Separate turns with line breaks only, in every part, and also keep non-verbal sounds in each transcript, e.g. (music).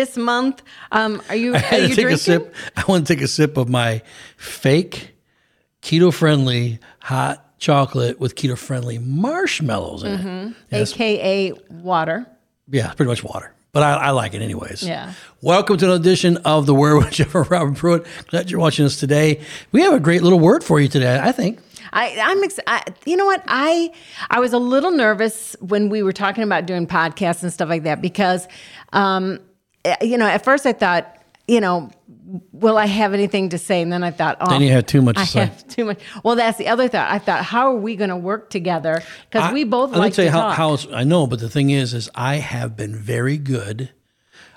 This month. Um, are you (laughs)
I
are
to
you
take
drinking?
a sip. I want to take a sip of my fake keto friendly hot chocolate with keto friendly marshmallows in
Mm-hmm.
it. Yes.
AKA water.
Yeah, pretty much water. But I, I like it anyways.
Yeah.
Welcome to an edition of the Word with (laughs) Jeff Robert Pruitt. Glad you're watching us today. We have a great little word for you today, I think.
I, I'm, ex- I, you know what? I, I was a little nervous when we were talking about doing podcasts and stuff like that because, um, Eh, you know, at first I thought, you know, will I have anything to say? And then I thought, oh,
Then you had too much to
I
say.
have too much. Well, that's the other thought. I thought, how are we going to work together? Because we both
Let me
like
tell
to
you how, how I know, but the thing is, is I have been very good.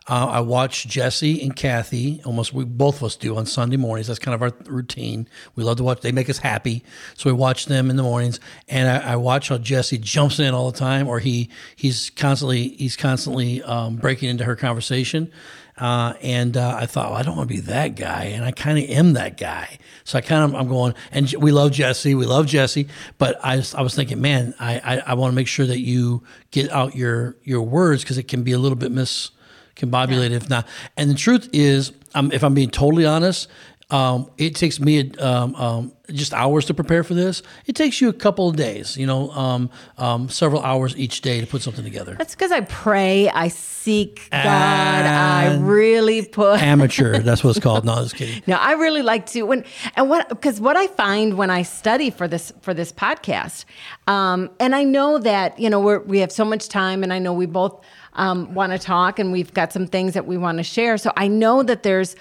Uh, I watch Jesse and Cathy. Almost, we both of us do on Sunday mornings. That's kind of our routine. We love to watch. They make us happy, so we watch them in the mornings. And I, I watch how Jesse jumps in all the time, or he he's constantly he's constantly um, breaking into her conversation. Uh, and uh, I thought, well, I don't want to be that guy, and I kind of am that guy. So I kind of I'm going, and we love Jesse, we love Jesse, but I I was thinking, man, I I, I want to make sure that you get out your your words because it can be a little bit miscombobulated if not. And the truth is, um, if I'm being totally honest. Um, it takes me um, um, just hours to prepare for this. It takes you a couple of days, you know, um, um, several hours each day to put something together.
That's because I pray, I seek God, I really put. (laughs)
Amateur, that's what it's called. No, just kidding.
No, I really like to when and what because what I find when I study for this for this podcast, um, and I know that you know we're, we have so much time, and I know we both um, want to talk, and we've got some things that we want to share. So I know that there's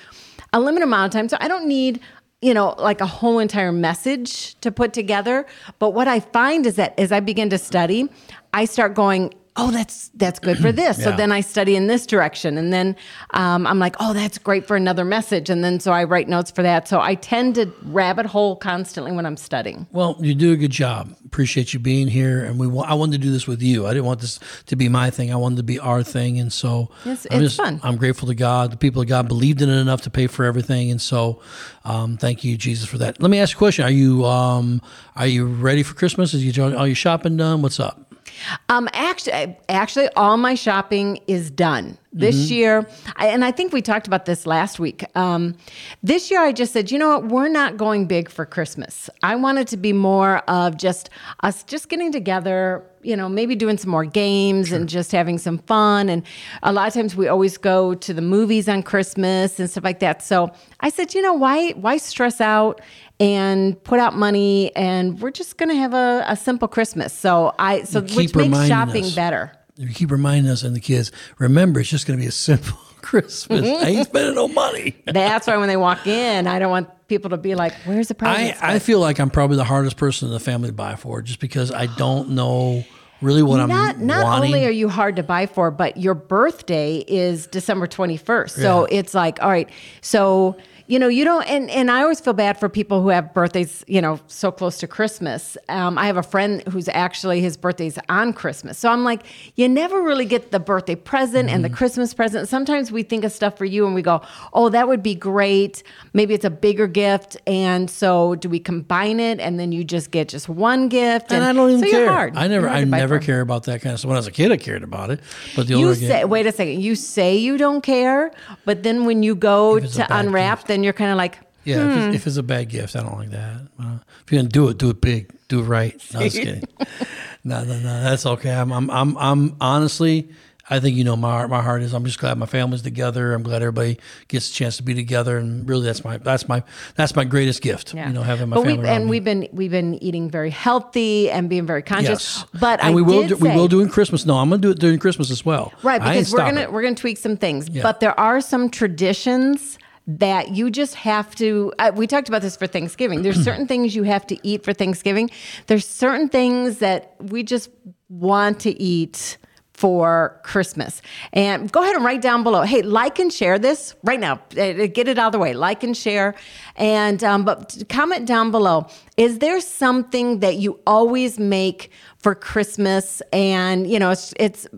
a limited amount of time, so I don't need you know like a whole entire message to put together. But what I find is that as I begin to study, I start going. Oh, that's that's good for this. So then I study in this direction, and then um, I'm like, oh, that's great for another message, and then so I write notes for that. So I tend to rabbit hole constantly when I'm studying.
Well, you do a good job. Appreciate you being here, and we. I wanted to do this with you. I didn't want this to be my thing. I wanted to be our thing, and so
It's-
I'm
it's fun.
I'm grateful to God. The people of God believed in it enough to pay for everything, and so um, thank you, Jesus, for that. Let me ask you a question: Are you um, are you ready for Christmas? Is you all your shopping done? What's up?
Um, actually, actually, all my shopping is done this
Mm-hmm.
year, I, and I think we talked about this last week. Um, this year, I just said, you know what, we're not going big for Christmas. I want it to be more of just us just getting together. You know, maybe doing some more games and just having some fun. And a lot of times, we always go to the movies on Christmas and stuff like that. So I said, you know, why why stress out? and put out money and we're just going to have a, a simple christmas so i so which makes shopping
us.
better
You keep reminding us and the kids. Remember, it's just going to be a simple (laughs) Christmas. I ain't mm-hmm. spending no money. (laughs)
that's why when they walk in i don't want people to be like where's the
I, I feel like I'm probably the hardest person in the family to buy for, just because I don't know really what
not
I'm
not
wanting.
only are you hard to buy for but your birthday is december 21st so
Yeah.
it's like all right so you know you don't and, and i always feel bad for people who have birthdays you know so close to christmas um, i have a friend who's actually his birthday's on christmas so i'm like you never really get the birthday present and the
Mm-hmm.
christmas present sometimes we think of stuff for you and we go oh that would be great maybe it's a bigger gift and so do we combine it and then you just get just one gift
and I don't even
so
care.
hard.
I never, I never care about that kind of stuff. When I was a kid, I cared about it, but the older
You
I get,
say, wait a second. You say you don't care, but then when you go
If it's a
to unwrap,
gift.
then you're kind of like,
yeah, if,
Hmm.
it's, if it's a bad gift, I don't like that. Uh, if you're gonna do it, do it big, do it right. No, just kidding. no, no, no, that's okay. I'm, I'm, I'm, I'm honestly, I think you know my heart. My heart is. I'm just glad my family's together. I'm glad everybody gets a chance to be together, and really, that's my, that's my, that's my greatest gift.
yeah.
You know, having my
but
family
we and
me.
we've been we've been eating very healthy and being very conscious.
Yes,
But
and
I
we will do, we
say-
will during Christmas. No, I'm gonna do it during Christmas as well.
right because we're gonna we're gonna tweak some things. But there are some traditions that you just have to uh, we talked about this for thanksgiving there's (clears throat) certain things you have to eat for thanksgiving there's certain things that we just want to eat for Christmas. And go ahead and write down below. Hey, like and share this right now. Uh, Get it out of the way. Like and share. And um, but comment down below. Is there something that you always make for Christmas? And you know, it's it's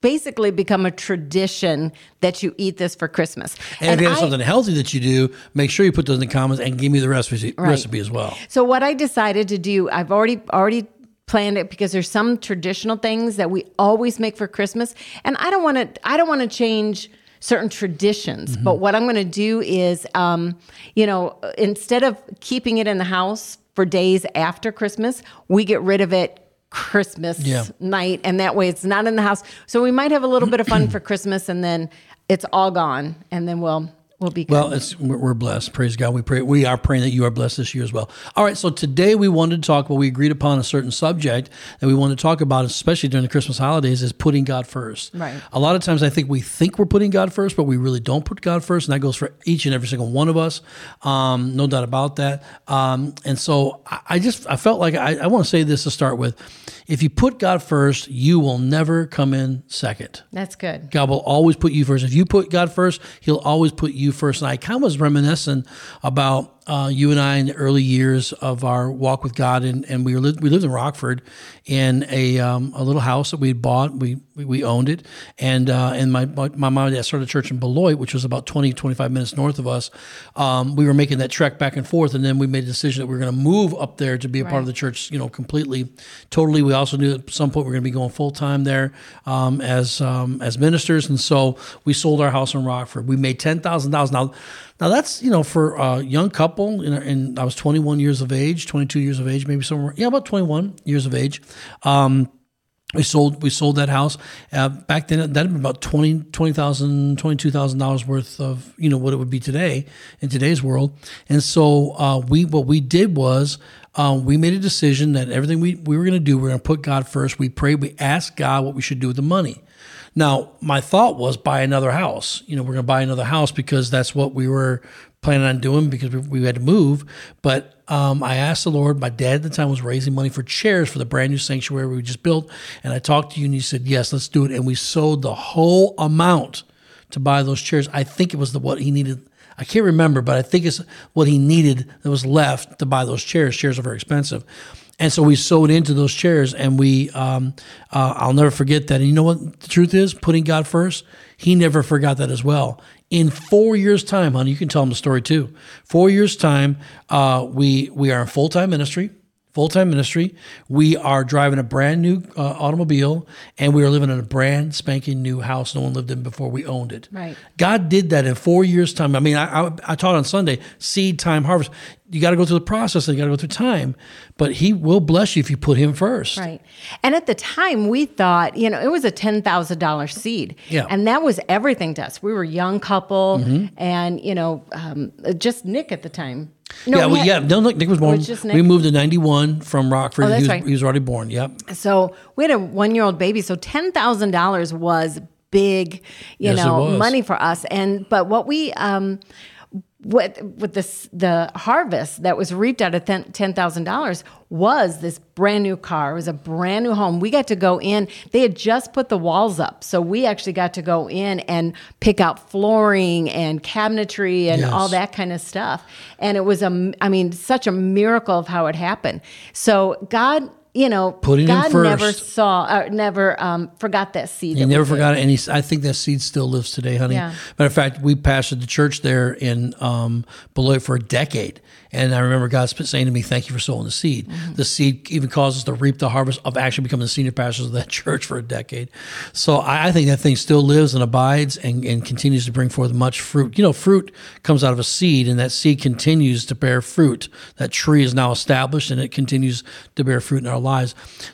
basically become a tradition that you eat this for Christmas.
And, if you have
I-
something healthy that you do, make sure you put those in the comments and give me the recipe recipe as well.
So what I decided to do, I've already already planned it because there's some traditional things that we always make for Christmas, and I don't want to. I don't want to change certain traditions.
Mm-hmm.
But what I'm going to do is, um, you know, instead of keeping it in the house for days after Christmas, we get rid of it Christmas
Yeah.
night, and that way it's not in the house. So we might have a little bit of fun (clears throat) for Christmas, and then it's all gone, and then we'll we'll be.
Well, it's we're we're blessed. Praise God. We pray. We are praying that you are blessed this year as well. All right. So today we wanted to talk. Well, we agreed upon a certain subject that we want to talk about, especially during the Christmas holidays, is putting God first.
Right.
A lot of times, I think we think we're putting God first, but we really don't put God first, and that goes for each and every single one of us. Um, no doubt about that. Um, and so I, I just I felt like I, I want to say this to start with. If you put God first, you will never come in second.
That's good.
God will always put you first. If you put God first, He'll always put you first. And I kind of was reminiscing about uh, you and I in the early years of our walk with God, and, and we were li- we lived in Rockford in a um, a little house that we had bought. We we, we owned it, and uh, and my my mom and dad started a church in Beloit, which was about 20, 25 minutes north of us. Um, we were making that trek back and forth, and then we made a decision that we were going to move up there to be a part of the church, you know, completely, totally. We also knew at some point we were going to be going full time there um, as um, as ministers, and so we sold our house in Rockford. We made ten thousand dollars. Now, now that's you know for a young couple, and, I was twenty one years of age, twenty two years of age, maybe somewhere, yeah, about twenty one years of age. Um, we sold we sold that house uh, back then. That had been about twenty twenty thousand twenty two thousand dollars worth of you know what it would be today in today's world. And so uh, we what we did was uh, we made a decision that everything we, we were going to do, we we're going to put God first. We prayed, we asked God what we should do with the money. Now, my thought was buy another house. You know, we're going to buy another house because that's what we were planning on doing because we, we had to move. But um, I asked the Lord. My dad at the time was raising money for chairs for the brand new sanctuary we just built, and I talked to you, and you said yes, let's do it. And we sold the whole amount to buy those chairs. I think it was the what he needed. I can't remember, but I think it's what he needed that was left to buy those chairs. Chairs are very expensive. And so we sowed into those chairs, and we, um, uh, I'll never forget that. And you know what the truth is? Putting God first, He never forgot that as well. In four years' time, honey, you can tell them the story too. Four years' time, uh, we we are in full time ministry. Full time ministry. We are driving a brand new uh, automobile, and we are living in a brand spanking new house no one lived in before we owned it.
Right.
God did that in four years' time. I mean, I, I, I taught on Sunday seed time harvest. You got to go through the process and you got to go through time, but He will bless you if you put Him first.
Right. And at the time, we thought, you know, it was a $10,000 seed.
Yeah. Mm-hmm.
And that was everything to us. We were a young couple, and, you know, um, just Nick at the time. No,
yeah,
we had-
yeah. No, look, Nick was born.
was
We moved to '91 from Rockford.
Oh, that's
he, was,
right.
he was already born. Yep.
So we had a one year old baby. So $10,000 was big, you
Yes,
know, money for us. And, but what we, um, with with this the harvest that was reaped out of ten thousand dollars was this brand new car. It was a brand new home. We got to go in. They had just put the walls up, so we actually got to go in and pick out flooring and cabinetry and
Yes.
all that kind of stuff. And it was a, I mean, such a miracle of how it happened. So God, you know,
Putting
God never saw, uh, never um, forgot that seed.
He
that
never forgot it, and he, I think that seed still lives today, honey.
Yeah.
Matter of fact, we pastored the church there in um, Beloit for a decade, and I remember God saying to me, "Thank you for sowing the seed."
Mm-hmm.
The seed even caused us to reap the harvest of actually becoming the senior pastors of that (laughs) church for a decade. So I, I think that thing still lives and abides and, and continues to bring forth much fruit. You know, fruit comes out of a seed, and that seed continues to bear fruit. That tree is now established, and it continues to bear fruit in our lives.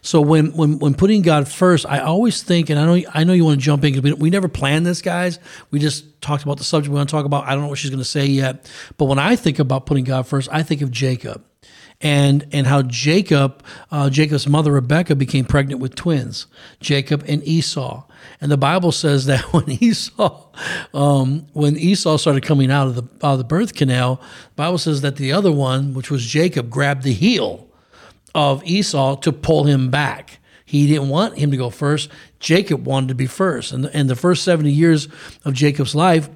So when when when putting God first, I always think, and I know I know you want to jump in because we, we never planned this, guys. We just talked about the subject we want to talk about. I don't know what she's going to say yet, but when I think about putting God first, I think of Jacob. And, and how Jacob, uh, Jacob's mother Rebecca became pregnant with twins, Jacob and Esau. And the Bible says that (laughs) when Esau, um, when Esau started coming out of the out of the birth canal, the Bible says that the other one, which was Jacob, grabbed the heel of Esau to pull him back. He didn't want him to go first. Jacob wanted to be first. And, and the first 70 years of Jacob's life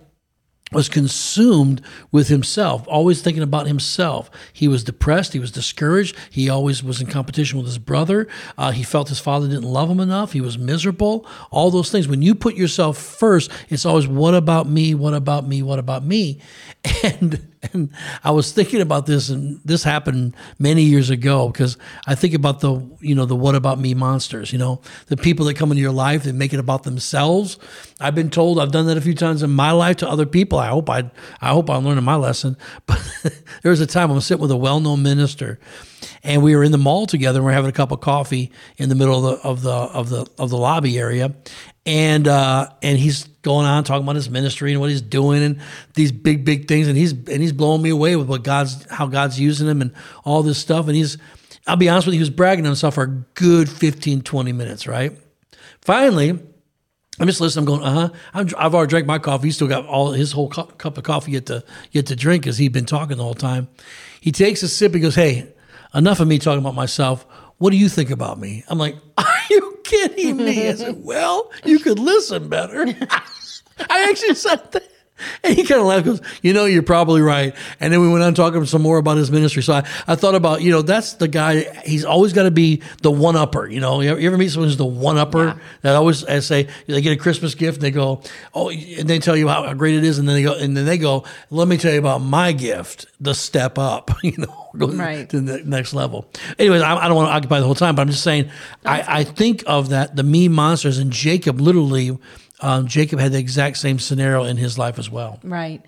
was consumed with himself, always thinking about himself. He was depressed. He was discouraged. He always was in competition with his brother. Uh, he felt his father didn't love him enough. He was miserable. All those things. When you put yourself first, it's always, what about me? What about me? What about me? (laughs) And (laughs) and I was thinking about this, and this happened many years ago because I think about the you know the what about me monsters. You know, the people that come into your life that make it about themselves. I've been told I've done that a few times in my life to other people. I hope I I hope I'm learning my lesson. (laughs) But there was a time I was sitting with a well-known minister, and we were in the mall together. and We are having a cup of coffee in the middle of the of the of the of the lobby area, and uh, and he's going on talking about his ministry and what he's doing and these big big things, and he's and he's blowing me away with what God's how God's using him and all this stuff, and he's I'll be honest with you, he was bragging on himself for a good 15, 20 minutes, right? Finally, I'm just listening. I'm going, uh huh. I've already drank my coffee. He's still got all his whole cup, cup of coffee yet to yet to drink because he'd been talking the whole time. He takes a sip. He goes, "Hey, enough of me talking about myself. What do you think about me?" I'm like, (laughs) "Are you kidding me?" I said, "Well, you could listen better." (laughs) I actually said that. (laughs) And he kind of laughed, goes, You know, you're probably right. And then we went on talking some more about his ministry. So I, I thought about, you know, that's the guy, he's always got to be the one upper. You know, you ever, you ever meet someone who's the one upper yeah. that always I say, they get a Christmas gift and they go, Oh, and they tell you how, great it is. And then they go, and then they go, Let me tell you about my gift, the step up, (laughs) you know, going right. to the next level. Anyways, I, I don't want to occupy the whole time, but I'm just saying, I, I think of that, the me monsters, and Jacob literally um, Jacob had the exact same scenario in his life as well.
Right.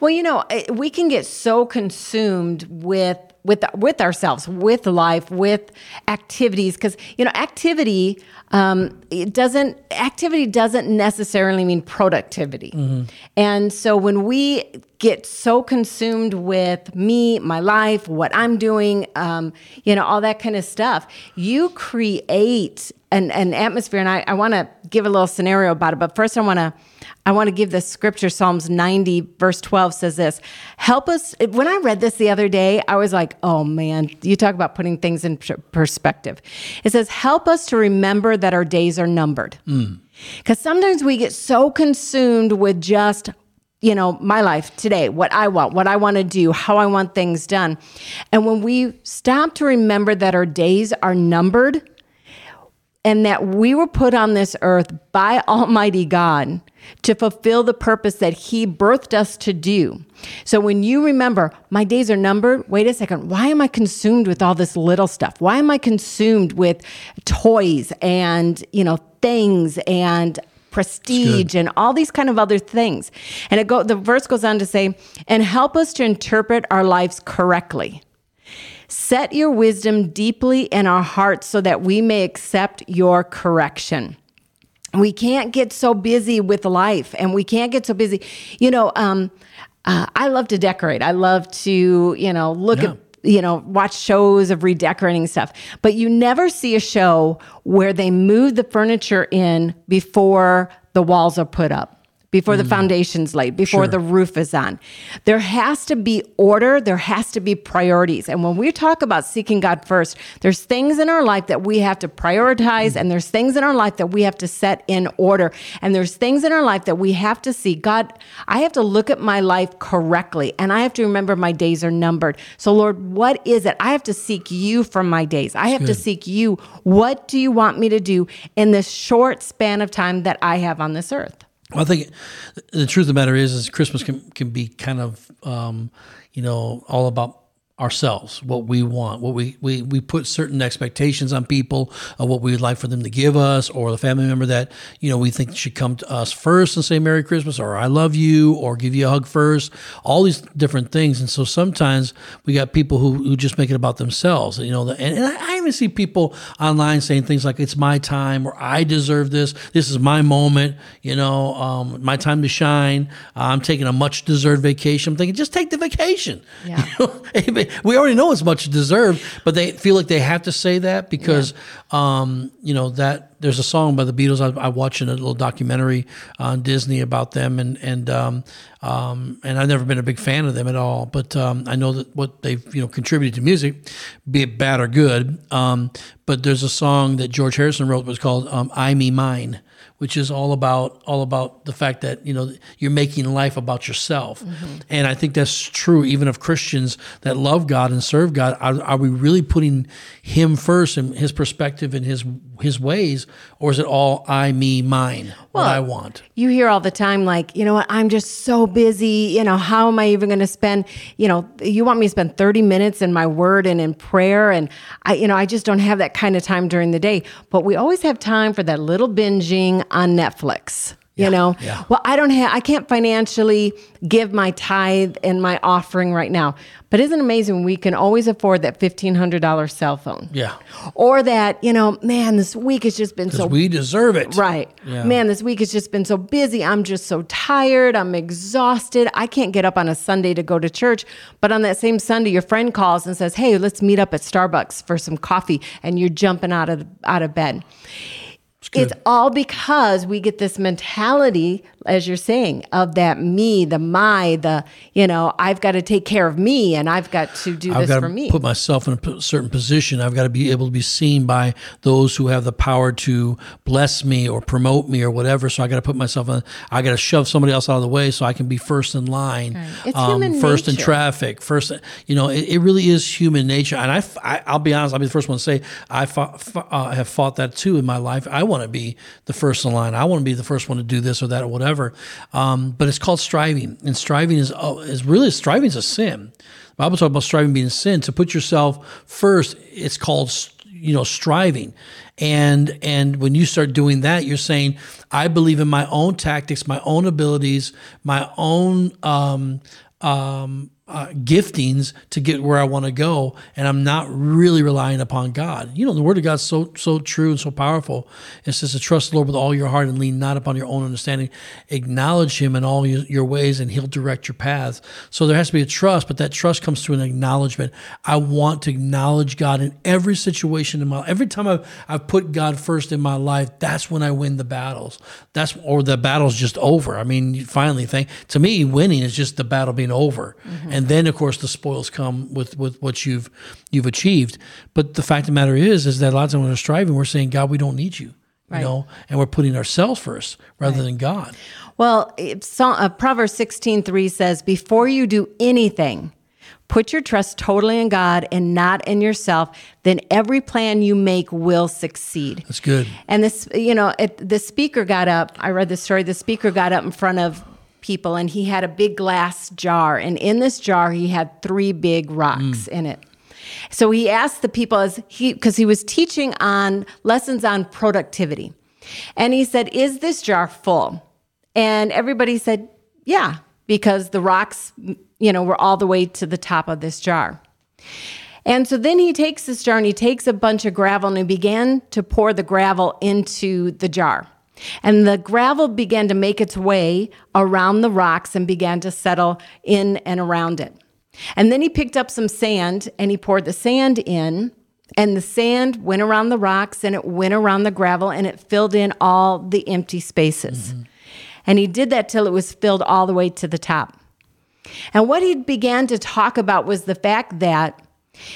Well, you know, we can get so consumed with with with ourselves, with life, with activities, because you know, activity um, it doesn't activity doesn't necessarily mean productivity, mm-hmm. and so when we get so consumed with me, my life, what I'm doing, um, you know, all that kind of stuff, you create an, an atmosphere. And I, I want to give a little scenario about it. But first, I want to I want to give the scripture. Psalms 90, verse 12 says this Help us. When I read this the other day, I was like, oh man, you talk about putting things in perspective. It says, Help us to remember that our days are numbered. Because mm. sometimes we get so consumed with just you know, my life today, what I want, what I want to do, how I want things done. And when we stop to remember that our days are numbered, and that we were put on this earth by Almighty God to fulfill the purpose that He birthed us to do. So when you remember, my days are numbered, wait a second, why am I consumed with all this little stuff? Why am I consumed with toys and, you know, things and prestige and all these kind of other things? And it go the verse goes on to say, and help us to interpret our lives correctly. Set your wisdom deeply in our hearts so that we may accept your correction. We can't get so busy with life and we can't get so busy. You know, um, uh, I love to decorate. I love to, you know, look yeah. at you know, watch shows of redecorating stuff, but you never see a show where they move the furniture in before the walls are put up before the mm. foundation's laid, before sure. the roof is on. There has to be order, there has to be priorities. And when we talk about seeking God first, there's things in our life that we have to prioritize, mm. and there's things in our life that we have to set in order. And there's things in our life that we have to see God, I have to look at my life correctly, and I have to remember my days are numbered. So, Lord, what is it? I have to seek you from my days. I have Good. to seek you. What do you want me to do in this short span of time that I have on this earth?
Well, I think the truth of the matter is, is Christmas can, can be kind of, um, you know, all about ourselves, what we want, what we, we, we put certain expectations on people of what we would like for them to give us, or the family member that, you know, we think should come to us first and say Merry Christmas, or I love you, or give you a hug first, all these different things. And so sometimes we got people who, who just make it about themselves, you know, and, and I even see people online saying things like, it's my time, or I deserve this, this is my moment, you know, um, my time to shine, I'm taking a much deserved vacation. I'm thinking, just take the vacation. Yeah. (laughs) You know? (laughs) we already know it's much deserved, but they feel like they have to say that because, yeah. um, you know, that there's a song by the Beatles. I, I watched a little documentary on Disney about them, and and um, um, and I've never been a big fan of them at all. But um, I know that what they've you know contributed to music, be it bad or good. Um, but there's a song that George Harrison wrote was called um, "I Me Mine." Which is all about all about the fact that you know you're making life about yourself, mm-hmm. and I think that's true even of Christians that love God and serve God. Are, are, we really putting Him first and His perspective and His His ways, or is it all I, me, mine? What I want.
You hear all the time, like, you know what, I'm just so busy. You know, how am I even going to spend, you know, you want me to spend 30 minutes in my word and in prayer. And I, you know, I just don't have that kind of time during the day. But we always have time for that little binging on Netflix. You know,
yeah.
well, I don't have, I can't financially give my tithe and my offering right now. But isn't it amazing? We can always afford that $1,500 cell phone.
Yeah.
Or that, you know, man, this week has just been so
we deserve it.
Right.
Yeah.
Man, this week has just been so busy. I'm just so tired. I'm exhausted. I can't get up on a Sunday to go to church. But on that same Sunday, your friend calls and says, Hey, let's meet up at Starbucks for some coffee. And you're jumping out of out of bed. It's all because we get this mentality, as you're saying, of that me, the my, the, you know, I've got to take care of me and I've got to do
I've
this
got
for
to
me.
put myself in a certain position. I've got to be able to be seen by those who have the power to bless me or promote me or whatever. So I got to put myself in. I got to shove somebody else out of the way so I can be first in line, um,
It's human
first in traffic, first. You know, it, it really is human nature. And I, I, will be honest. I'll be the first one to say I fought, f- uh, have fought that too in my life. I want to be the first in line. I want to be the first one to do this or that or whatever. Um, but it's called striving, and striving is uh, is really striving is a sin. The Bible talks about striving being a sin. To put yourself first, it's called you know striving, and and when you start doing that, you're saying, I believe in my own tactics, my own abilities, my own. Um, um, uh, giftings to get where I want to go, and I'm not really relying upon God. You know, the Word of God's so so true and so powerful. It says to trust the Lord with all your heart and lean not upon your own understanding. Acknowledge Him in all your, your ways, and He'll direct your paths. So there has to be a trust, but that trust comes through an acknowledgement. I want to acknowledge God in every situation in my life. every time I've I've put God first in my life. That's when I win the battles. That's or the battle's just over. I mean, finally, think to me, winning is just the battle being over, and then of course the spoils come with with what you've you've achieved. But the fact of the matter is, is that a lot of times when we're striving, we're saying, God, we don't need you. You know, and we're putting ourselves first rather than God.
Well, so- uh, Proverbs 16 3 says, Before you do anything, put your trust totally in God and not in yourself, then every plan you make will succeed.
That's good.
And this, you know, it, the speaker got up. I read the story. The speaker got up in front of people and he had a big glass jar. And in this jar, he had three big rocks mm. in it. So he asked the people as he, because he was teaching on lessons on productivity. And he said, Is this jar full? And everybody said, Yeah, because the rocks, you know, were all the way to the top of this jar. And so then he takes this jar and he takes a bunch of gravel and he began to pour the gravel into the jar. And the gravel began to make its way around the rocks and began to settle in and around it. And then he picked up some sand and he poured the sand in, and the sand went around the rocks and it went around the gravel and it filled in all the empty spaces. Mm-hmm. And he did that till it was filled all the way to the top. And what he began to talk about was the fact that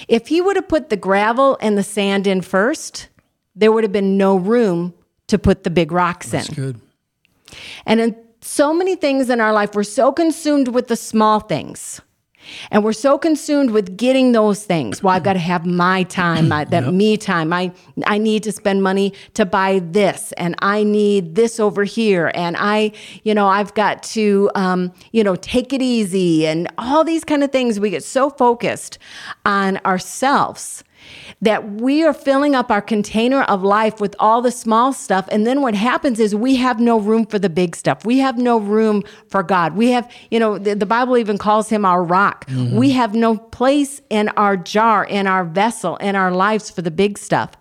if he would have put the gravel and the sand in first, there would have been no room to put the big rocks in.
That's good.
And in so many things in our life, we're so consumed with the small things. And we're so consumed with getting those things. Well, I've got to have my time, my, that me time. I, I need to spend money to buy this, and I need this over here, and I, you know, I've got to, um, you know, take it easy, and all these kind of things. We get so focused on ourselves that we are filling up our container of life with all the small stuff. And then what happens is we have no room for the big stuff. We have no room for God. We have, you know, the, the Bible even calls him our rock. Mm-hmm. We have no place in our jar, in our vessel, in our lives for the big stuff.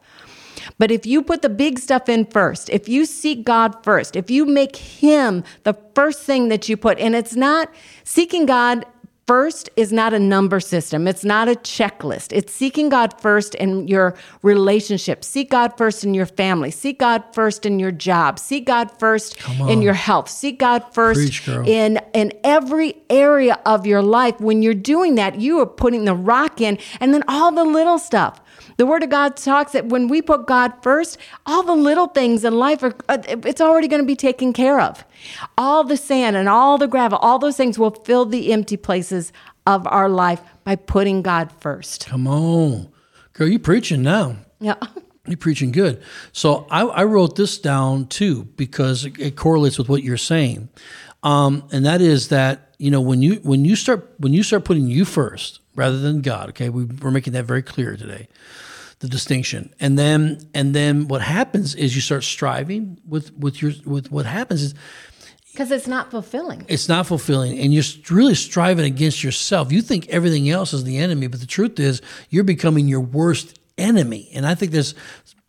But if you put the big stuff in first, if you seek God first, if you make Him the first thing that you put, and it's not seeking God first is not a number system, it's not a checklist. It's seeking God first in your relationship, seek God first in your family, seek God first in your job, seek God first in your health, seek God first
Preach,
in in every area of your life. When you're doing that, you are putting the rock in, and then all the little stuff. The Word of God talks that when we put God first, all the little things in life are, uh, it's already going to be taken care of. All the sand and all the gravel, all those things will fill the empty places of our life by putting God first.
Come on, girl, you preaching now.
Yeah. (laughs)
You're preaching good. So I, I wrote this down too because it, it correlates with what you're saying, um, and that is that you know when you when you start when you start putting you first rather than God. Okay, we, we're making that very clear today, the distinction, and then and then what happens is you start striving with with your with what happens is
because it's not fulfilling.
it's not fulfilling and you're really striving against yourself. You think everything else is the enemy but the truth is you're becoming your worst enemy. And i think there's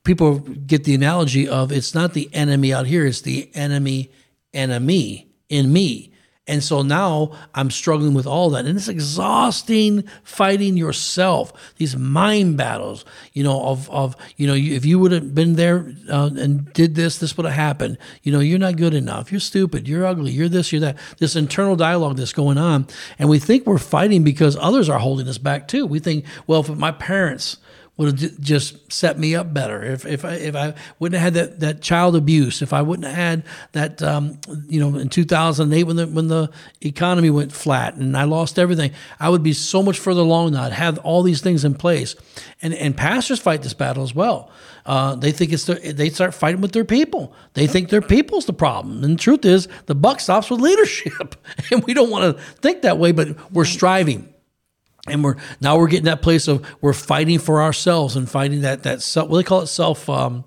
people get the analogy of it's not the enemy out here it's the enemy enemy in me and so now I'm struggling with all that. And it's exhausting fighting yourself, these mind battles, you know, of, of you know, if you would have been there uh, and did this, this would have happened. You know, you're not good enough. You're stupid. You're ugly. You're this, you're that. This internal dialogue that's going on. And we think we're fighting because others are holding us back too. We think, well, if my parents, would have just set me up better. If if I if I wouldn't have had that, that child abuse, if I wouldn't have had that um, you know in 2008 when the when the economy went flat and I lost everything, I would be so much further along now. I'd have all these things in place, and and pastors fight this battle as well. Uh, they think it's their, they start fighting with their people. They think their people's the problem, and the truth is the buck stops with leadership, (laughs) and we don't want to think that way, but we're striving and we're now we're getting that place of we're fighting for ourselves and finding that that self what do they call it? Self um,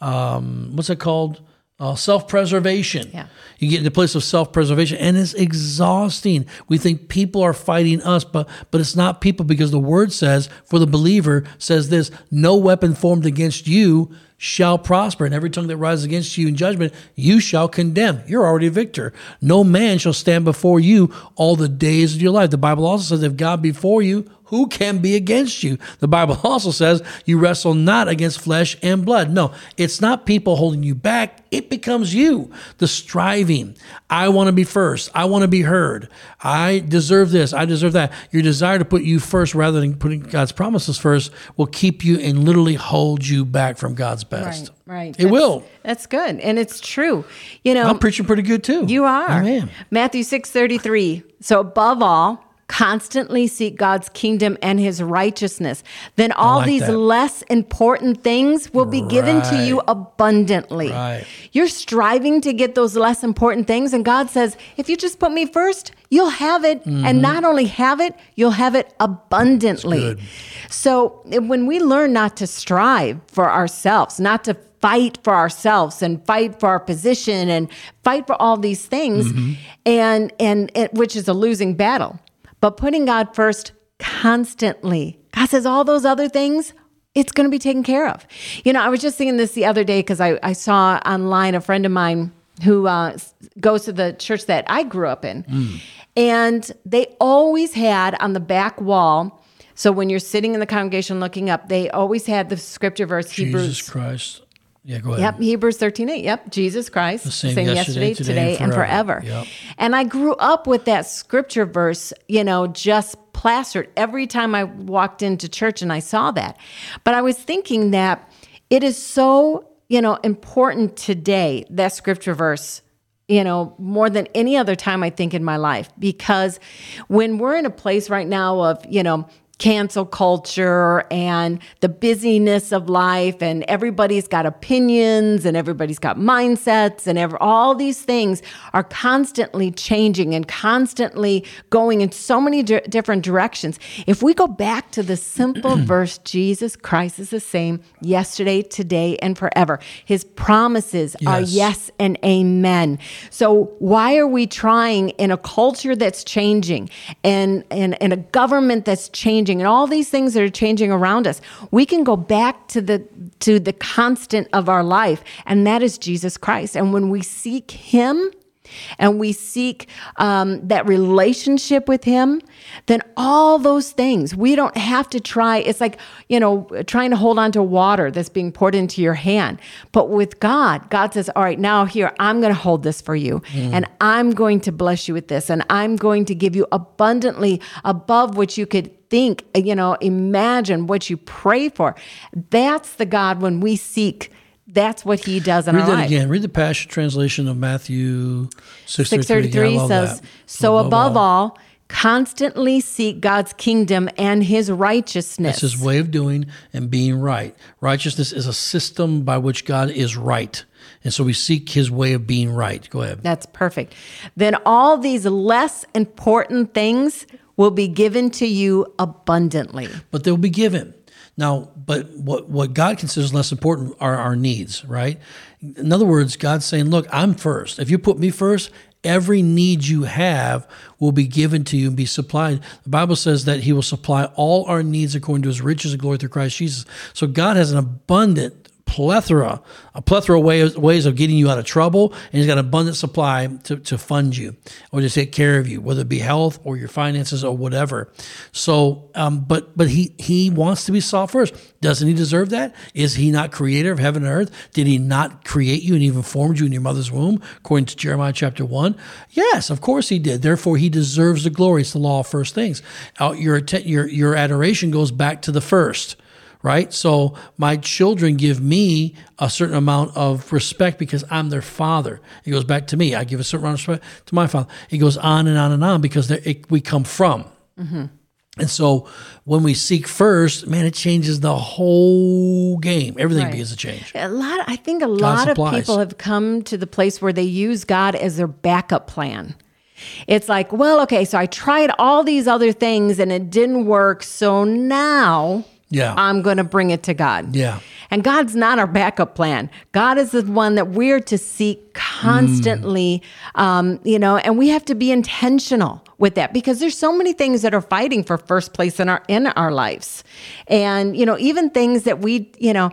um, what's it called uh, self preservation.
Yeah.
You get in the place of self preservation, and it's exhausting. We think people are fighting us, but but it's not people because the word says for the believer says this: no weapon formed against you shall prosper, and every tongue that rises against you in judgment, you shall condemn. You're already a victor. No man shall stand before you all the days of your life. The Bible also says, if God before you, who can be against you? The Bible (laughs) also says you wrestle not against flesh and blood. No, it's not people holding you back. It becomes you, the striving. I want to be first. I want to be heard. I deserve this. I deserve that. Your desire to put you first rather than putting God's promises first will keep you and literally hold you back from God's best.
Right, right.
It
That's-
will.
That's good, and it's true. You know,
I'm preaching pretty good too.
You are.
I am.
Matthew 6:33. So above all, constantly seek God's kingdom and his righteousness. Then all
like
these
that.
less important things will be given to you abundantly.
Right.
You're striving to get those less important things and God says, if you just put me first, you'll have it and not only have it, you'll have it abundantly. So when we learn not to strive for ourselves, not to fight for ourselves and fight for our position and fight for all these things, and and it, which is a losing battle, but putting God first constantly, God says all those other things. It's going to be taken care of. You know, I was just thinking this the other day because I, I saw online a friend of mine who uh, goes to the church that I grew up in. And they always had on the back wall, so when you're sitting in the congregation looking up, they always had the scripture verse, Hebrews.
Jesus Christ. Yeah, go ahead.
Yep, Hebrews 13 8. Yep, Jesus Christ.
same yesterday, today, and
and
forever.
forever.
Yep.
And I grew up with that scripture verse, you know, just plastered every time I walked into church and I saw that. But I was thinking that it is so, you know, important today, that scripture verse you know, more than any other time I think in my life. Because when we're in a place right now of, you know, cancel culture and the busyness of life and everybody's got opinions and everybody's got mindsets and ever, all these things are constantly changing and constantly going in so many di- different directions if we go back to the simple (clears throat) verse jesus christ is the same yesterday today and forever his promises are
Yes.
yes and amen. So why are we trying in a culture that's changing and and, and a government that's changing and all these things that are changing around us? We can go back to the to the constant of our life, and that is Jesus Christ. And when we seek him, and we seek um, that relationship with him then all those things we don't have to try it's like you know trying to hold on to water that's being poured into your hand. But with god god says all right now here i'm going to hold this for you and i'm going to bless you with this and i'm going to give you abundantly above what you could think you know imagine what you pray for. That's the god when we seek that's what he does in
Read
our
that
life
again. Read the Passion Translation of Matthew 633.
633
I
says,
that.
So above all, Constantly seek God's kingdom and his righteousness.
That's his way of doing and being right. Righteousness is a system by which God is right. And so we seek his way of being right. Go ahead.
That's perfect. Then all these less important things will be given to you abundantly.
But they'll be given. Now, but what, what God considers less important are our needs, right? In other words, God's saying, look, I'm first. If you put me first, every need you have will be given to you and be supplied. The Bible says that He will supply all our needs according to His riches and glory through Christ Jesus. So God has an abundant plethora, a plethora of ways, ways of getting you out of trouble, and he's got an abundant supply to, to fund you or to take care of you, whether it be health or your finances or whatever. So, um, but but he he wants to be sought first. Doesn't he deserve that? Is he not creator of heaven and earth? Did he not create you and even formed you in your mother's womb, according to Jeremiah chapter one? Yes, of course he did. Therefore, he deserves the glory. It's the law of first things. Uh, your your your adoration goes back to the first right? So my children give me a certain amount of respect because I'm their father. It goes back to me. I give a certain amount of respect to my father. It goes on and on and on because it, we come from. Mm-hmm. And so when we seek first, man, it changes the whole game. Everything right. begins to change.
A lot, I think a God lot supplies. of people have come to the place where they use God as their backup plan. It's like, well, okay, so I tried all these other things and it didn't work. So now
yeah.
I'm going to bring it to God.
Yeah.
And God's not our backup plan. God is the one that we're to seek constantly, mm. um, you know, and we have to be intentional with that because there's so many things that are fighting for first place in our in our lives, and you know, even things that we, you know.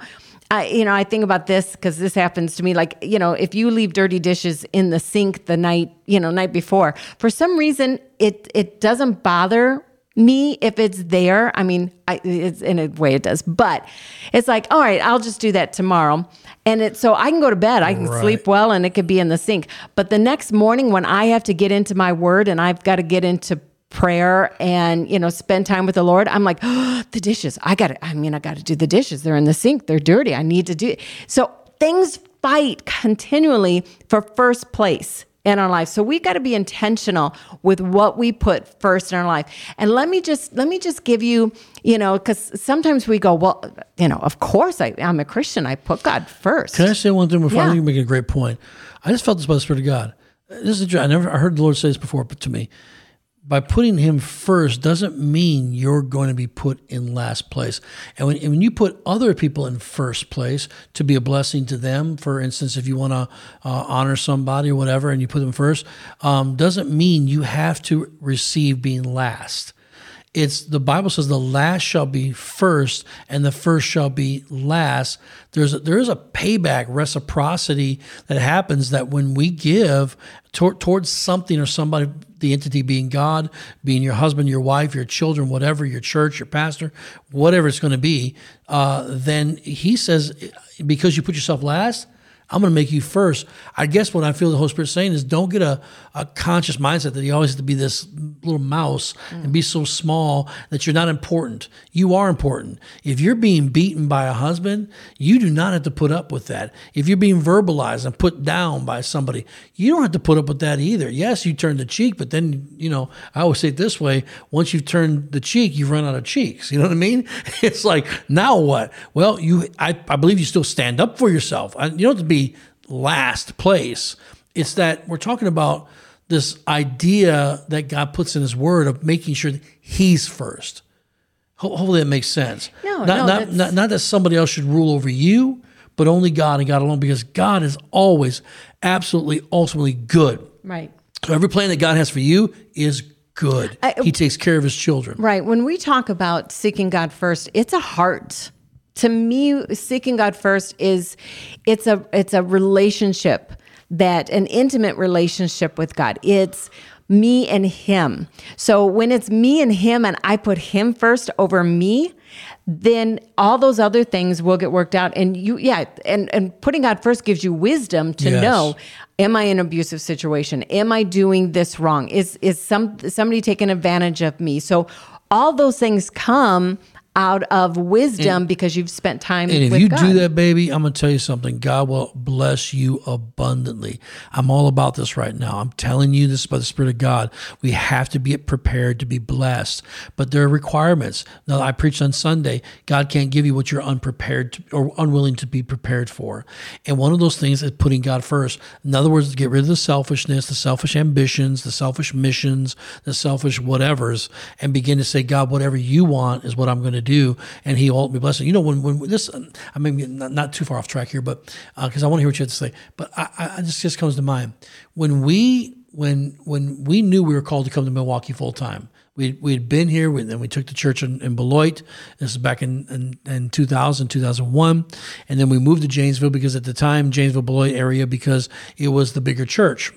I, you know, I think about this because this happens to me. Like, you know, if you leave dirty dishes in the sink the night, you know, night before, for some reason, it it doesn't bother me if it's there. I mean, I, it's in a way it does, but it's like, all right, I'll just do that tomorrow. And it, so I can go to bed, I can right. sleep well, and it could be in the sink. But the next morning, when I have to get into my word and I've got to get into prayer and you know spend time with the lord i'm like oh, (gasps) the dishes i gotta i mean i gotta do the dishes they're in the sink they're dirty i need to do it so things fight continually for first place in our life. So we got to be intentional with what we put first in our life. And let me just let me just give you, you know, because sometimes we go, well, you know, of course I, I'm a Christian. I put God first.
Can I say one thing before yeah. You make a great point? I just felt this by the Spirit of God. This is I never I heard the Lord say this before, but to me, by putting him first doesn't mean you're going to be put in last place. And when, and when you put other people in first place to be a blessing to them, for instance, if you want to uh, honor somebody or whatever, and you put them first, um, doesn't mean you have to receive being last. It's the Bible says the last shall be first and the first shall be last. There's a, there is a payback reciprocity that happens that when we give towards something or somebody the entity being God, being your husband, your wife, your children, whatever, your church, your pastor, whatever it's going to be, uh, then he says, because you put yourself last, I'm going to make you first. I guess what I feel the Holy Spirit saying is don't get a, a conscious mindset that you always have to be this little mouse mm. and be so small that you're not important. You are important. If you're being beaten by a husband, you do not have to put up with that. If you're being verbalized and put down by somebody, you don't have to put up with that either. Yes, you turn the cheek, but then, you know, I always say it this way once you've turned the cheek, you've run out of cheeks. You know what I mean? (laughs) It's like, now what? Well, you, I, I believe you still stand up for yourself. You don't have to be last place. It's that we're talking about this idea that God puts in His Word of making sure that He's first. Hopefully that makes sense.
No,
not,
no,
not, not, not that somebody else should rule over you, but only God and God alone, because God is always absolutely, ultimately good.
Right.
So every plan that God has for you is good. I, he takes care of His children.
Right. When we talk about seeking God first, it's a heart to me seeking god first is it's a it's a relationship that an intimate relationship with god. It's me and him. So when it's me and him and i put him first over me then all those other things will get worked out. And you yeah and and putting god first gives you wisdom to yes. know am i in an abusive situation? Am i doing this wrong? Is is some somebody taking advantage of me? So all those things come out of wisdom mm. because you've spent time
And if you
God.
do that, baby, I'm gonna tell you something. God will bless you abundantly. I'm all about this right now. I'm telling you this by the Spirit of God. We have to be prepared to be blessed, but there are requirements. Now, I preached on Sunday. God can't give you what you're unprepared to, or unwilling to be prepared for, and one of those things is putting God first. In other words, get rid of the selfishness, the selfish ambitions, the selfish missions, the selfish whatevers, and begin to say, God, whatever you want is what I'm going to do, and He will ultimately bless it. You know, when when this, um, I mean, not, not too far off track here, but uh, because I want to hear what you have to say, but I, I just just comes to mind when we when when we knew we were called to come to Milwaukee full time. We we had been here, we, then we took the church in, in Beloit. This is back in, in, in 2000, 2001. And then we moved to Janesville because at the time, Janesville, Beloit area, because it was the bigger church.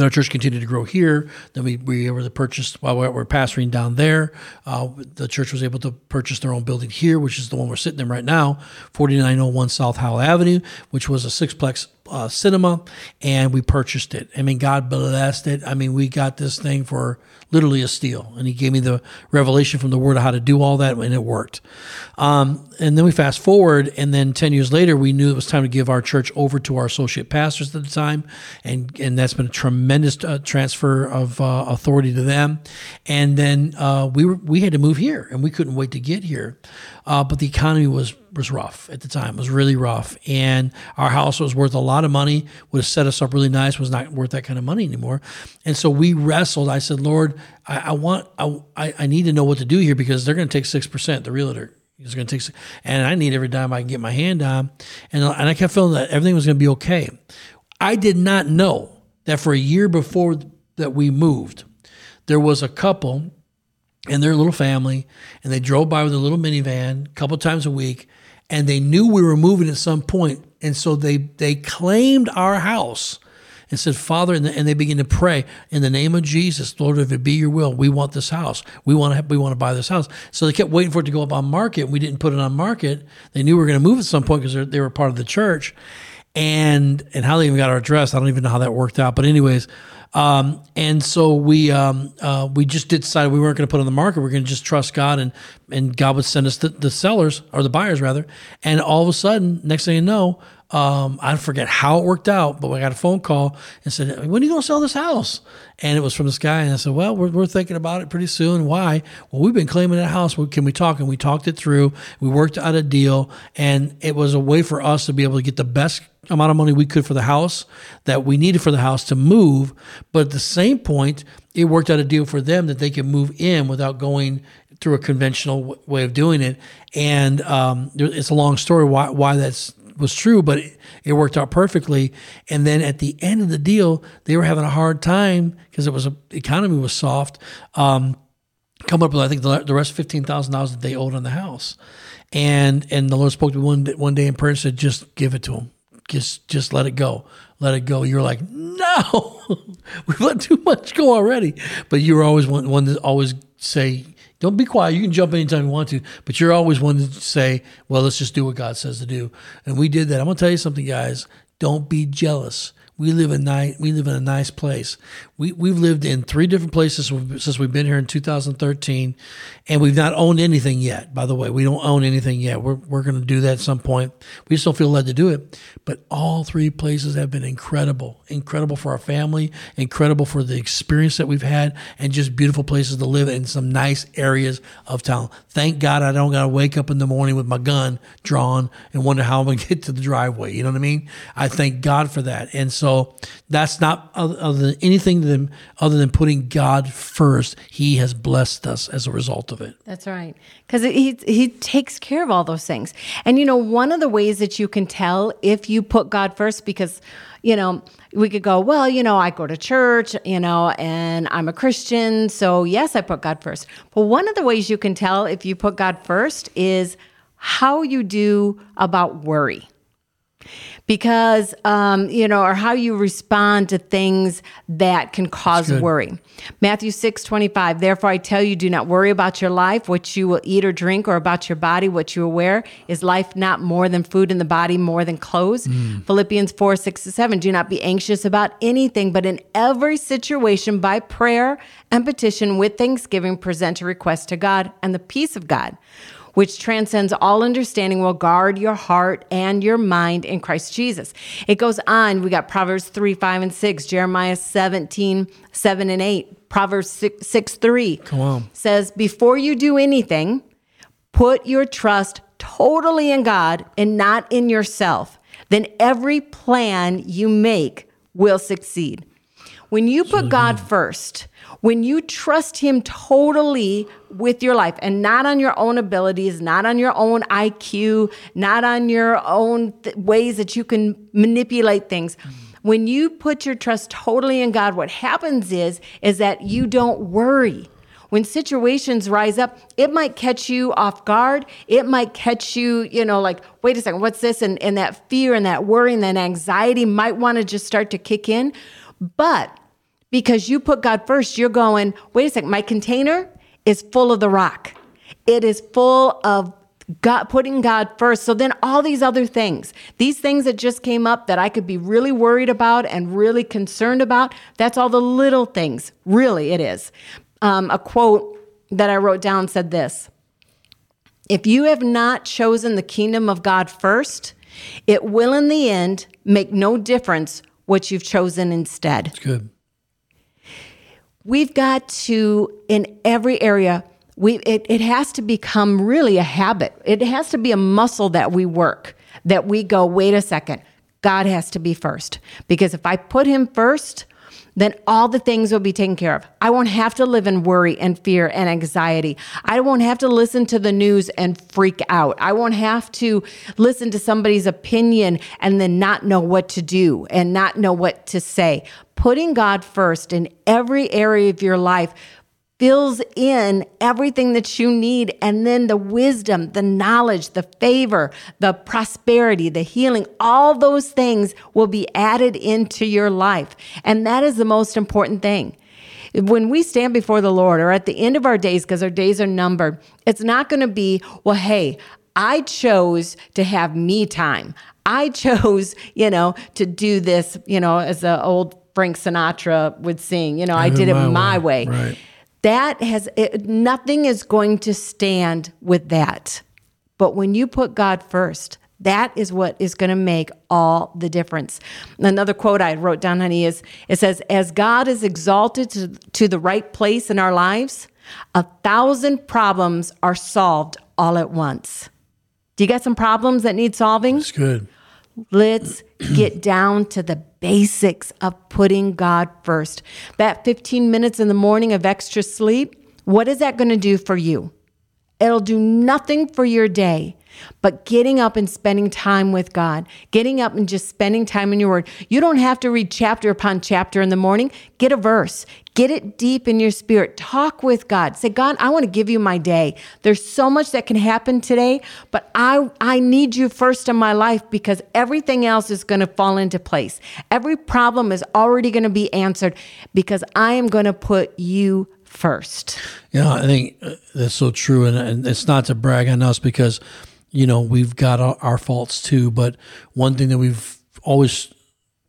Our church continued to grow here. Then we, we were purchase while we were pastoring down there. Uh, the church was able to purchase their own building here, which is the one we're sitting in right now, 4901 South Howell Avenue, which was a sixplex uh, cinema, and we purchased it. I mean, God blessed it. I mean, we got this thing for literally a steal, and He gave me the revelation from the Word of how to do all that, and it worked. Um, and then we fast forward, and then ten years later, we knew it was time to give our church over to our associate pastors at the time, and and that's been a tremendous uh, transfer of uh, authority to them. And then uh, we were we had to move here, and we couldn't wait to get here, uh, but the economy was was rough at the time. It was really rough, and our house was worth a lot of money. Would have set us up really nice. Was not worth that kind of money anymore, and so we wrestled. I said, Lord, I, I want I I need to know what to do here because they're going to take six percent. The realtor is going to take, and I need every dime I can get my hand on, and and I kept feeling that everything was going to be okay. I did not know that for a year before that we moved, there was a couple and their little family, and they drove by with a little minivan a couple times a week, and they knew we were moving at some point, and so they they claimed our house and said, Father, and, they began to pray in the name of Jesus, Lord, if it be your will, we want this house. We want to we want to buy this house. So they kept waiting for it to go up on market. We didn't put it on market. They knew we were going to move at some point because they were part of the church. And and how they even got our address, I don't even know how that worked out. But anyways, um, and so we um, uh, we just did decide we weren't going to put on the market. We are going to just trust God, and and God would send us the, the sellers or the buyers rather. And all of a sudden, next thing you know, um, I forget how it worked out, but we got a phone call and said, "When are you going to sell this house?" And it was from this guy, and I said, "Well, we're, we're thinking about it pretty soon. Why? Well, we've been claiming that house. Can we talk?" And we talked it through. We worked out a deal, and it was a way for us to be able to get the best amount of money we could for the house that we needed for the house to move. But at the same point, it worked out a deal for them that they could move in without going through a conventional way of doing it. And um, it's a long story why why that's was true, but it, it, worked out perfectly. And then at the end of the deal, they were having a hard time because it was a economy was soft. Um, come up with I think the, the rest fifteen thousand dollars that they owed on the house, and and the Lord spoke to me one one day in prayer and said, just give it to them just just let it go let it go you're like no (laughs) we've let too much go already but you're always one, one to always say don't be quiet you can jump anytime you want to but you're always one to say well let's just do what god says to do and we did that i'm going to tell you something guys don't be jealous we live in nice. We live in a nice place. We we've lived in three different places since we've been here in 2013, and we've not owned anything yet. By the way, we don't own anything yet. We're we're going to do that at some point. We don't feel led to do it. But all three places have been incredible, incredible for our family, incredible for the experience that we've had, and just beautiful places to live in some nice areas of town. Thank God I don't got to wake up in the morning with my gun drawn and wonder how I'm going (laughs) to get to the driveway. You know what I mean? I thank God for that, and so. So that's not other than anything than other than putting God first. He has blessed us as a result of it.
That's right, because he he takes care of all those things. And you know, one of the ways that you can tell if you put God first, because you know we could go, well, you know, I go to church, you know, and I'm a Christian, so yes, I put God first. But one of the ways you can tell if you put God first is how you do about worry because um, you know or how you respond to things that can cause worry. Matthew 6 25 therefore i tell you do not worry about your life what you will eat or drink or about your body what you will wear. Is life not more than food in the body more than clothes? Mm. philippians 4 6 to 7 do not be anxious about anything but in every situation by prayer and petition with thanksgiving present a request to god and the peace of god which transcends all understanding, will guard your heart and your mind in Christ Jesus. It goes on. We got Proverbs 3, 5, and 6, Jeremiah 17, 7 and 8, Proverbs 6, 6 3.
Come on.
Says, Before you do anything, put your trust totally in God and not in yourself. Then every plan you make will succeed. When you put God first, when you trust Him totally with your life and not on your own abilities, not on your own IQ, not on your own th- ways that you can manipulate things. When you put your trust totally in God, what happens is is that you don't worry. When situations rise up, it might catch you off guard. It might catch you, you know, like, wait a second, what's this? And, and that fear and that worry and that anxiety might want to just start to kick in. But because you put God first, you're going, wait a second, my container is full of the rock. It is full of God putting God first. So then all these other things, these things that just came up that I could be really worried about and really concerned about, that's all the little things. Really, it is. Um, a quote that I wrote down said this If you have not chosen the kingdom of God first, it will in the end make no difference what you've chosen instead.
It's good.
We've got to, in every area, we, it, it has to become really a habit. It has to be a muscle that we work, that we go, wait a second, God has to be first. Because if I put him first, then all the things will be taken care of. I won't have to live in worry and fear and anxiety. I won't have to listen to the news and freak out. I won't have to listen to somebody's opinion and then not know what to do and not know what to say. Putting God first in every area of your life fills in everything that you need. And then the wisdom, the knowledge, the favor, the prosperity, the healing, all those things will be added into your life. And that is the most important thing. When we stand before the Lord or at the end of our days, because our days are numbered, it's not going to be, well, hey, I chose to have me time. I (laughs) chose, you know, to do this, you know, as the old Frank Sinatra would sing, you know, I oh, did it my, way. way. Right that has it, nothing is going to stand with that. But when you put God first, that is what is going to make all the difference. Another quote I wrote down, honey, is it says, As God is exalted to, to the right place in our lives, a thousand problems are solved all at once. Do you got some problems that need solving?
That's good.
Let's get down to the basics of putting God first. That 15 minutes in the morning of extra sleep, what is that going to do for you? It'll do nothing for your day. But getting up and spending time with God, getting up and just spending time in your word. You don't have to read chapter upon chapter in the morning. Get a verse, get it deep in your spirit. Talk with God. Say, God, I want to give you my day. There's so much that can happen today, but I, I need you first in my life because everything else is going to fall into place. Every problem is already going to be answered because I am going to put you first.
Yeah, I think uh, that's so true. And, and it's not to brag on us because you know, we've got our, our faults too. But one thing that we've always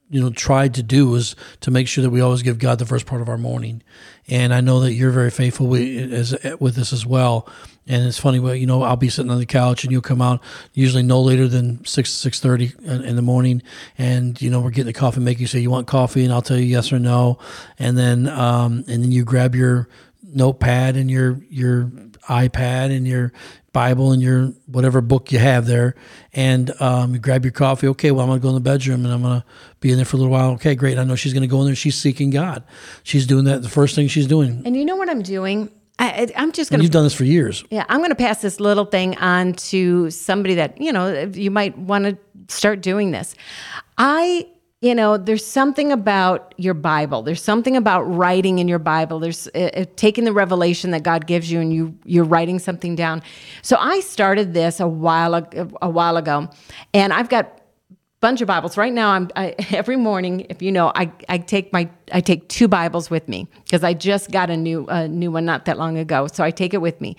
you know tried to do is to make sure that we always give God the first part of our morning. And I know that you're very faithful with, as, with this as well. And it's funny, but you know, I'll be sitting on the couch and you'll come out usually no later than six six thirty in the morning, and you know we're getting the coffee maker. You say you want coffee, and I'll tell you yes or no, and then um, and then you grab your notepad and your your iPad and your Bible and your whatever book you have there, and um, you grab your coffee. Okay, well, I'm going to go in the bedroom and I'm going to be in there for a little while. Okay, great. I know she's going to go in there. She's seeking God. She's doing that. The first thing she's doing.
And you know what I'm doing? I, am just going
to. You've done this for years.
Yeah, I'm going to pass this little thing on to somebody that you know you might want to start doing this. I you know there's something about your bible. There's something about writing in your bible. There's uh, taking the revelation that god gives you and you you're writing something down. So i started this a while a while ago and i've got bunch of Bibles. Right now, I'm I, (laughs) every morning. If you know, I, I take my I take two Bibles with me because I just got a new a new one not that long ago. So I take it with me,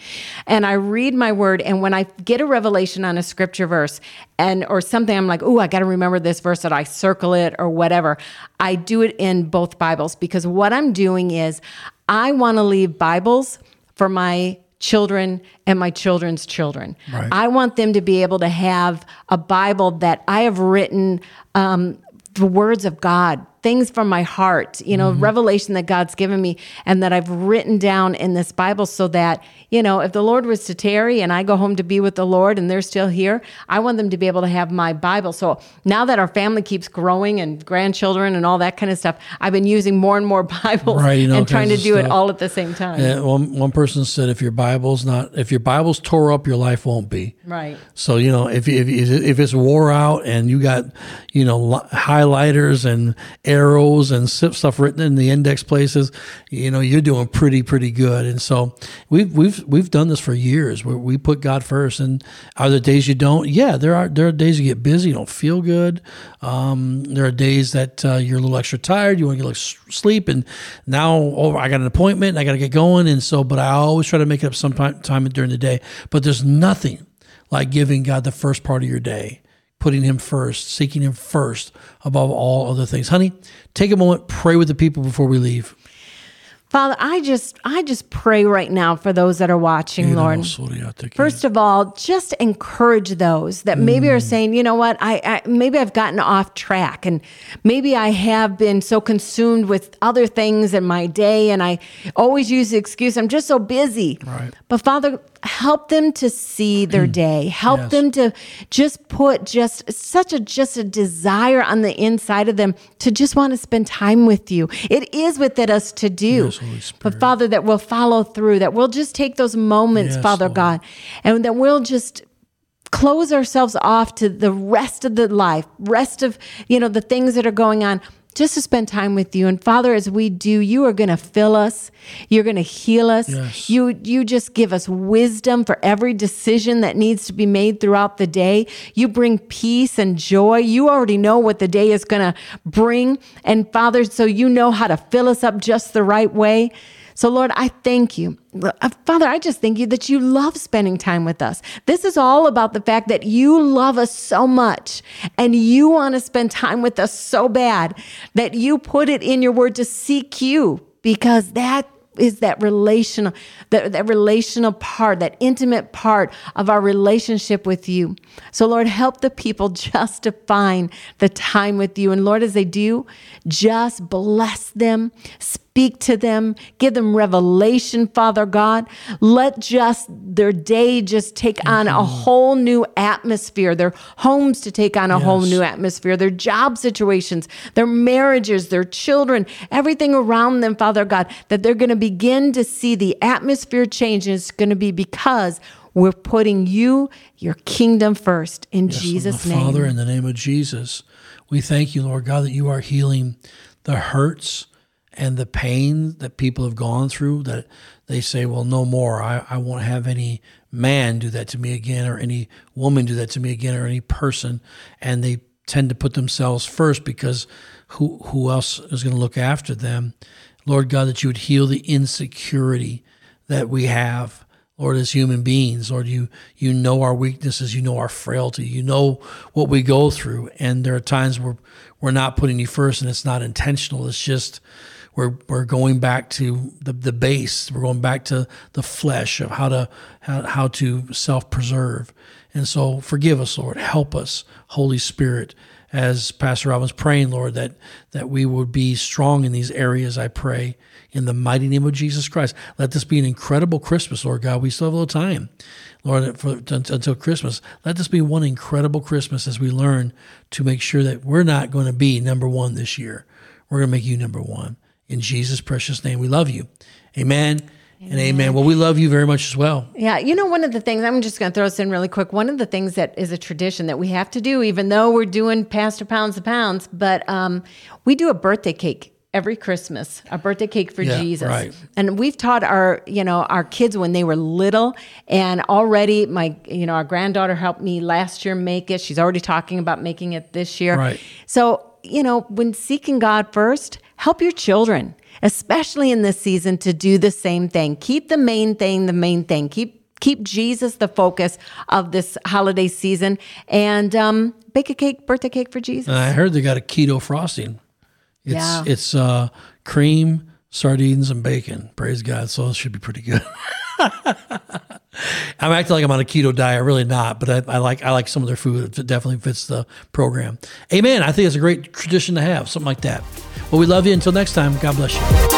and I read my word. And when I get a revelation on a scripture verse and or something, I'm like, oh, I got to remember this verse, that I circle it or whatever. I do it in both Bibles because what I'm doing is I want to leave Bibles for my children and my children's children.
Right.
I want them to be able to have a Bible that I have written um, the words of God, things from my heart, you know, mm-hmm. revelation that God's given me and that I've written down in this Bible so that, you know, if the Lord was to tarry and I go home to be with the Lord and they're still here, I want them to be able to have my Bible. So now that our family keeps growing and grandchildren and all that kind of stuff, I've been using more and more (laughs) Bibles
Writing all
and trying to do it all at the same time.
Yeah, one one person said, if your Bible's not, if your Bible's tore up, your life won't be.
Right.
So you know, if if if it's wore out and you got you know highlighters and arrows and stuff written in the index places, you know, you're doing pretty pretty good. And so we've we've we've done this for years where we put God first. And are there days you don't? Yeah, there are there are days you get busy, you don't feel good. Um, there are days that uh, you're a little extra tired, you want to get a little sleep, and now oh, I got an appointment, and I got to get going. And so, but I always try to make it up sometime time during the day. But there's nothing like giving God the first part of your day, putting Him first, seeking Him first above all other things. Honey, take a moment, pray with the people before we leave.
Father, I just I just pray right now for those that are watching, Lord. First of all, just encourage those that maybe are mm. saying, you know what, I, I maybe I've gotten off track, and maybe I have been so consumed with other things in my day, and I always use the excuse, I'm just so busy.
Right.
But Father, help them to see their mm. day. Help
Yes.
them to just put just such a just a desire on the inside of them to just want to spend time with you. It is within us to do.
Yes,
but Father, that we'll follow through, that we'll just take those moments,
Yes,
Father
Lord.
God, and that we'll just close ourselves off to the rest of the life, rest of, you know, the things that are going on, just to spend time with you. And Father, as we do, you are going to fill us. You're going to heal us.
Yes.
You you just give us wisdom for every decision that needs to be made throughout the day. You bring peace and joy. You already know what the day is going to bring. And Father, so you know how to fill us up just the right way. So, Lord, I thank you. Uh, Father, I just thank you that you love spending time with us. This is all about the fact that you love us so much and you want to spend time with us so bad that you put it in your word to seek you because that is that relational that, that relational part that intimate part of our relationship with you so lord help the people (laughs) just to find the time with you and lord as they do just bless them speak to them. Give them revelation father god. Let just their day just take on a mm-hmm. whole new atmosphere. Their homes to take on a whole new atmosphere. Their job situations their marriages their children everything around them father god that they're going to begin to see the atmosphere change. And it's going to be because we're putting you your kingdom first in jesus
the
name.
Father, in the name of Jesus, we thank you, Lord God, that you are healing the hurts and the pain that people have gone through. That they say, well, no more. I, I won't have any man do that to me again, or any woman do that to me again, or any person. And they tend to put themselves first because who who else is going to look after them? Lord God, that you would heal the insecurity that we have. Lord, as human beings, Lord, you you know our weaknesses, you know our frailty, you know what we go through, and there are times where we're not putting you first, and it's not intentional. It's just we're we're going back to the the base. We're going back to the flesh of how to how, how to self preserve, and so forgive us, Lord. Help us, Holy Spirit, as Pastor Rob was praying, Lord, that that we would be strong in these areas. I pray in the mighty name of Jesus Christ. Let this be an incredible Christmas, Lord God. We still have a little time, Lord, for, until Christmas. Let this be one incredible Christmas as we learn to make sure that we're not going to be number one this year. We're going to make you number one. In Jesus' precious name, we love you. Amen. And amen. Well, we love you very much as well.
Yeah, you know, one of the things, I'm just going to throw this in really quick. One of the things that is a tradition that we have to do, even though we're doing Pastor Pounds of Pounds, but um, we do a birthday cake every Christmas, a birthday cake for
Yeah,
Jesus.
right.
And we've taught our, you know, our kids when they were little, and already my, you know, our granddaughter helped me last year make it. She's already talking about making it this year.
Right.
So, you know, when seeking God first, help your children, especially in this season, to do the same thing. Keep the main thing the main thing. Keep keep Jesus the focus of this holiday season, and um, bake a cake, birthday cake for Jesus.
I heard they got a keto frosting. It's
Yeah.
it's uh, cream, sardines and bacon. Praise God. So it should be pretty good. (laughs) I'm acting like I'm on a keto diet, really not, but I, I, like I like some of their food. It definitely fits the program. Amen. I think it's a great tradition to have, something like that. Well, we love you. Until next time, God bless you.